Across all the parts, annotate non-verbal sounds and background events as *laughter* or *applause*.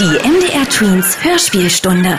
Die MDR Tweens Hörspielstunde.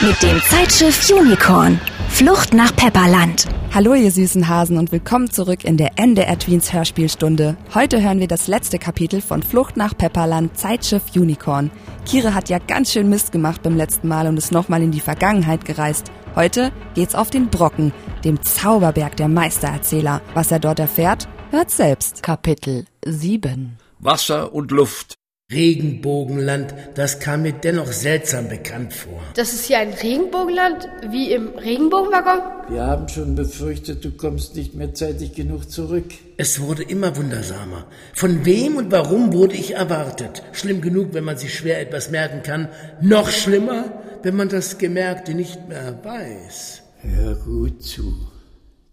Mit dem Zeitschiff Unicorn. Flucht nach Pepperland. Hallo ihr süßen Hasen und willkommen zurück in der NDR Tweens Hörspielstunde. Heute hören wir das letzte Kapitel von Flucht nach Pepperland Zeitschiff Unicorn. Kire hat ja ganz schön Mist gemacht beim letzten Mal und ist nochmal in die Vergangenheit gereist. Heute geht's auf den Brocken, dem Zauberberg der Meistererzähler. Was er dort erfährt, hört selbst. Kapitel 7 Wasser und Luft. Regenbogenland, das kam mir dennoch seltsam bekannt vor. Das ist hier ein Regenbogenland, wie im Regenbogenwaggon? Wir haben schon befürchtet, du kommst nicht mehr zeitig genug zurück. Es wurde immer wundersamer. Von wem und warum wurde ich erwartet? Schlimm genug, wenn man sich schwer etwas merken kann. Noch schlimmer, wenn man das Gemerkte nicht mehr weiß. Hör gut zu,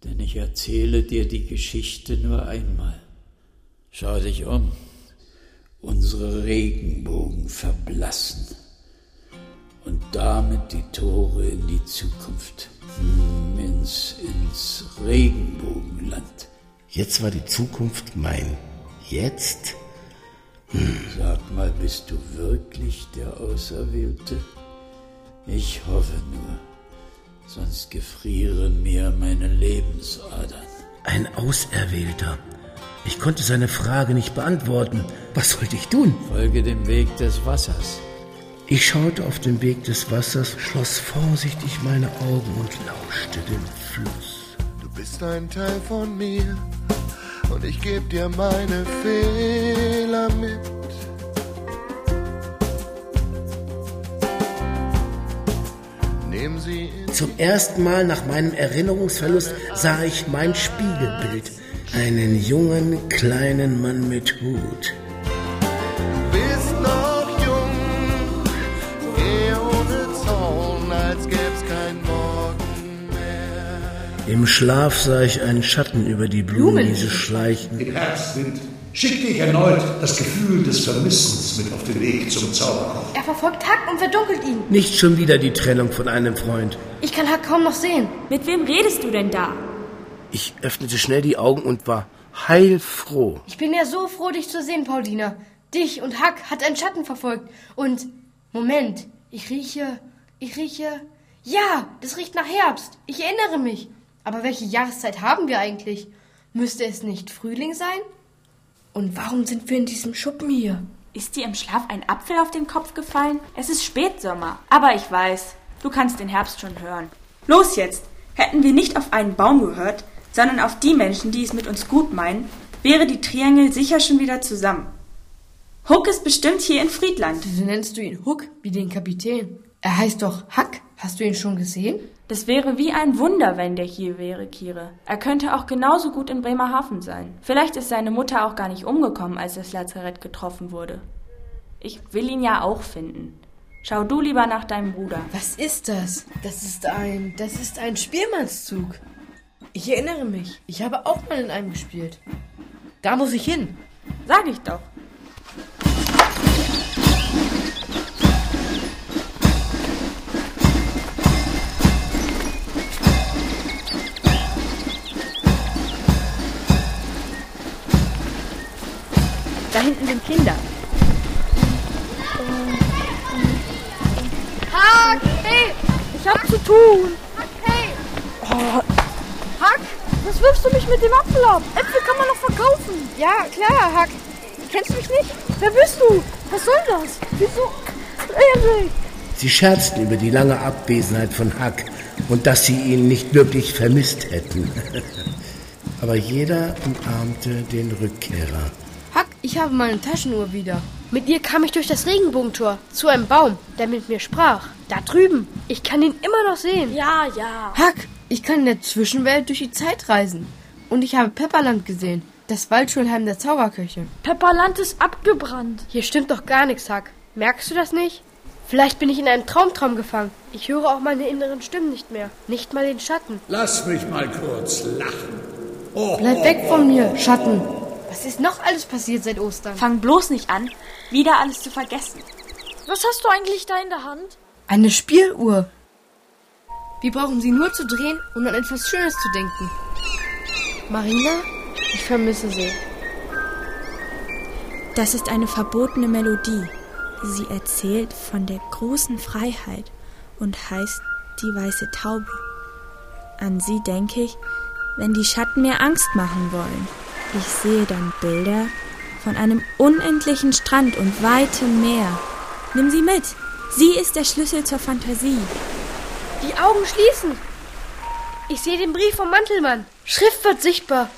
denn ich erzähle dir die Geschichte nur einmal. Schau dich um. Unsere Regenbogen verblassen und damit die Tore in die Zukunft, ins, ins Regenbogenland. Jetzt war die Zukunft mein. Jetzt? Hm. Sag mal, bist du wirklich der Auserwählte? Ich hoffe nur, sonst gefrieren mir meine Lebensadern. Ein Auserwählter. Ich konnte seine Frage nicht beantworten. Was sollte ich tun? Folge dem Weg des Wassers. Ich schaute auf den Weg des Wassers, schloss vorsichtig meine Augen und lauschte dem Fluss. Du bist ein Teil von mir und ich geb dir meine Fehler mit. Nehm sie in Zum ersten Mal nach meinem Erinnerungsverlust sah ich mein Spiegelbild. Einen jungen, kleinen Mann mit Hut. bist noch jung, geh ohne Zorn, als gäb's kein Morgen mehr. Im Schlaf sah ich einen Schatten über die Blumenwiese schleichen. Im Herbstwind schickte ich erneut das Gefühl des Vermissens mit auf den Weg zum Zauberkoch. Er verfolgt Hack und verdunkelt ihn. Nicht schon wieder die Trennung von einem Freund. Ich kann Hack kaum noch sehen. Mit wem redest du denn da? Ich öffnete schnell die Augen und war heilfroh. Ich bin ja so froh, dich zu sehen, Paulina. Dich und Hack hat ein Schatten verfolgt. Und, Moment, ich rieche, ich rieche... Ja, das riecht nach Herbst. Ich erinnere mich. Aber welche Jahreszeit haben wir eigentlich? Müsste es nicht Frühling sein? Und warum sind wir in diesem Schuppen hier? Ist dir im Schlaf ein Apfel auf den Kopf gefallen? Es ist Spätsommer. Aber ich weiß, du kannst den Herbst schon hören. Los jetzt! Hätten wir nicht auf einen Baum gehört, sondern auf die Menschen, die es mit uns gut meinen, wäre die Triangel sicher schon wieder zusammen. Huck ist bestimmt hier in Friedland. Wieso nennst du ihn Huck wie den Kapitän? Er heißt doch Hack. Hast du ihn schon gesehen? Das wäre wie ein Wunder, wenn der hier wäre, Kire. Er könnte auch genauso gut in Bremerhaven sein. Vielleicht ist seine Mutter auch gar nicht umgekommen, als das Lazarett getroffen wurde. Ich will ihn ja auch finden. Schau du lieber nach deinem Bruder. Was ist das? Das ist ein, das ist ein Spielmannszug. Ich erinnere mich. Ich habe auch mal in einem gespielt. Da muss ich hin. Sag ich doch. Da hinten sind Kinder. Hack! Hey! Ich hab zu tun. Hack! Hey! Hack, was wirfst du mich mit dem Apfel ab? Äpfel kann man noch verkaufen. Ja, klar, Hack. Kennst du mich nicht? Wer bist du? Was soll das? Wieso? Ehrlich. Sie scherzten über die lange Abwesenheit von Huck und dass sie ihn nicht wirklich vermisst hätten. *laughs* Aber jeder umarmte den Rückkehrer. Hack, ich habe meine Taschenuhr wieder. Mit ihr kam ich durch das Regenbogentor zu einem Baum, der mit mir sprach. Da drüben. Ich kann ihn immer noch sehen. Ja, ja. Hack, ich kann in der Zwischenwelt durch die Zeit reisen. Und ich habe Pepperland gesehen. Das Waldschulheim der Zauberköche. Pepperland ist abgebrannt. Hier stimmt doch gar nichts, Hack. Merkst du das nicht? Vielleicht bin ich in einem Traumtraum gefangen. Ich höre auch meine inneren Stimmen nicht mehr. Nicht mal den Schatten. Lass mich mal kurz lachen. Oh, Bleib weg von mir, Schatten. Was ist noch alles passiert seit Ostern? Fang bloß nicht an, wieder alles zu vergessen. Was hast du eigentlich da in der Hand? Eine Spieluhr. Wir brauchen sie nur zu drehen und an etwas Schönes zu denken. Marina, ich vermisse sie. Das ist eine verbotene Melodie. Sie erzählt von der großen Freiheit und heißt die weiße Taube. An sie denke ich, wenn die Schatten mir Angst machen wollen. Ich sehe dann Bilder von einem unendlichen Strand und weitem Meer. Nimm sie mit. Sie ist der Schlüssel zur Fantasie. Die Augen schließen. Ich sehe den Brief vom Mantelmann. Schrift wird sichtbar.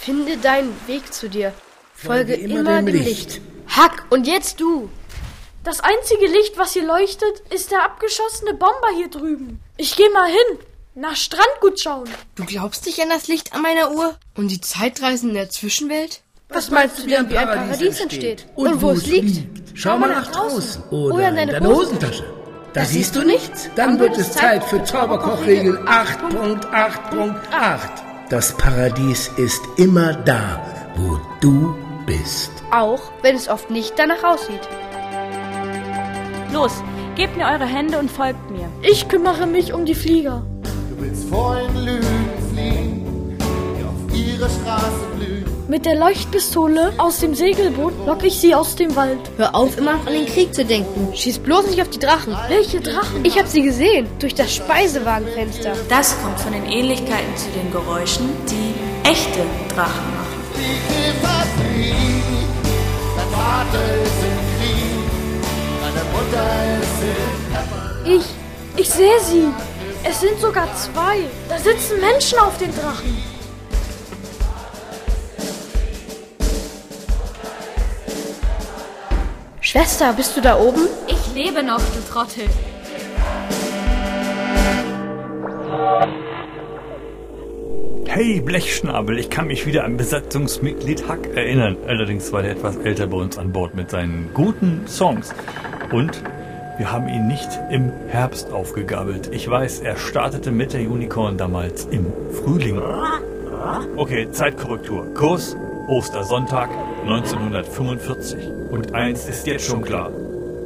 Finde deinen Weg zu dir. Folge, immer, immer, dem Licht. Licht. Hack, und jetzt du. Das einzige Licht, was hier leuchtet, ist der abgeschossene Bomber hier drüben. Ich geh mal hin. Nach Strandgut schauen. Du glaubst nicht an das Licht an meiner Uhr? Und die Zeitreisen in der Zwischenwelt? Was, was meinst du denn, wie ein Paradies entsteht? Und, und wo es liegt? liegt? Schau mal nach draußen. Oder, Oder in deine, deine Hosentasche. Da das siehst du nichts? Dann wird es Zeit für Zauberkochregel 8.8.8. Das Paradies ist immer da, wo du bist. Auch wenn es oft nicht danach aussieht. Los, gebt mir eure Hände und folgt mir. Ich kümmere mich um die Flieger. Du willst vor den Lügen Mit der Leuchtpistole aus dem Segelboot lock ich sie aus dem Wald. Hör auf, immer noch an den Krieg zu denken. Schieß bloß nicht auf die Drachen. Welche Drachen? Ich hab sie gesehen, durch das Speisewagenfenster. Das kommt von den Ähnlichkeiten zu den Geräuschen, die echte Drachen machen. Ich, ich sehe sie. Es sind sogar zwei. Da sitzen Menschen auf den Drachen. Schwester, bist du da oben? Ich lebe noch, du Trottel. Hey, Blechschnabel, ich kann mich wieder an Besatzungsmitglied Hack erinnern. Allerdings war der etwas älter bei uns an Bord mit seinen guten Songs. Und wir haben ihn nicht im Herbst aufgegabelt. Ich weiß, er startete mit der Unicorn damals im Frühling. Okay, Zeitkorrektur. Kurs Ostersonntag 1945. Und eins ist jetzt schon klar.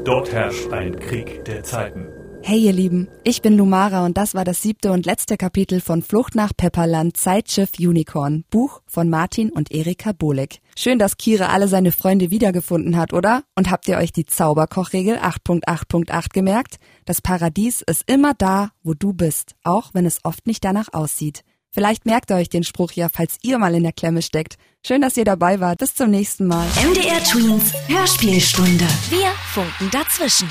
Dort herrscht ein Krieg der Zeiten. Hey ihr Lieben, ich bin Lumara und das war das siebte und letzte Kapitel von Flucht nach Pepperland Zeitschiff Unicorn, Buch von Martin und Erika Bolek. Schön, dass Kira alle seine Freunde wiedergefunden hat, oder? Und habt ihr euch die Zauberkochregel 8.8.8 gemerkt? Das Paradies ist immer da, wo du bist, auch wenn es oft nicht danach aussieht. Vielleicht merkt ihr euch den Spruch ja, falls ihr mal in der Klemme steckt. Schön, dass ihr dabei wart. Bis zum nächsten Mal. MDR Tweens Hörspielstunde. Wir funken dazwischen.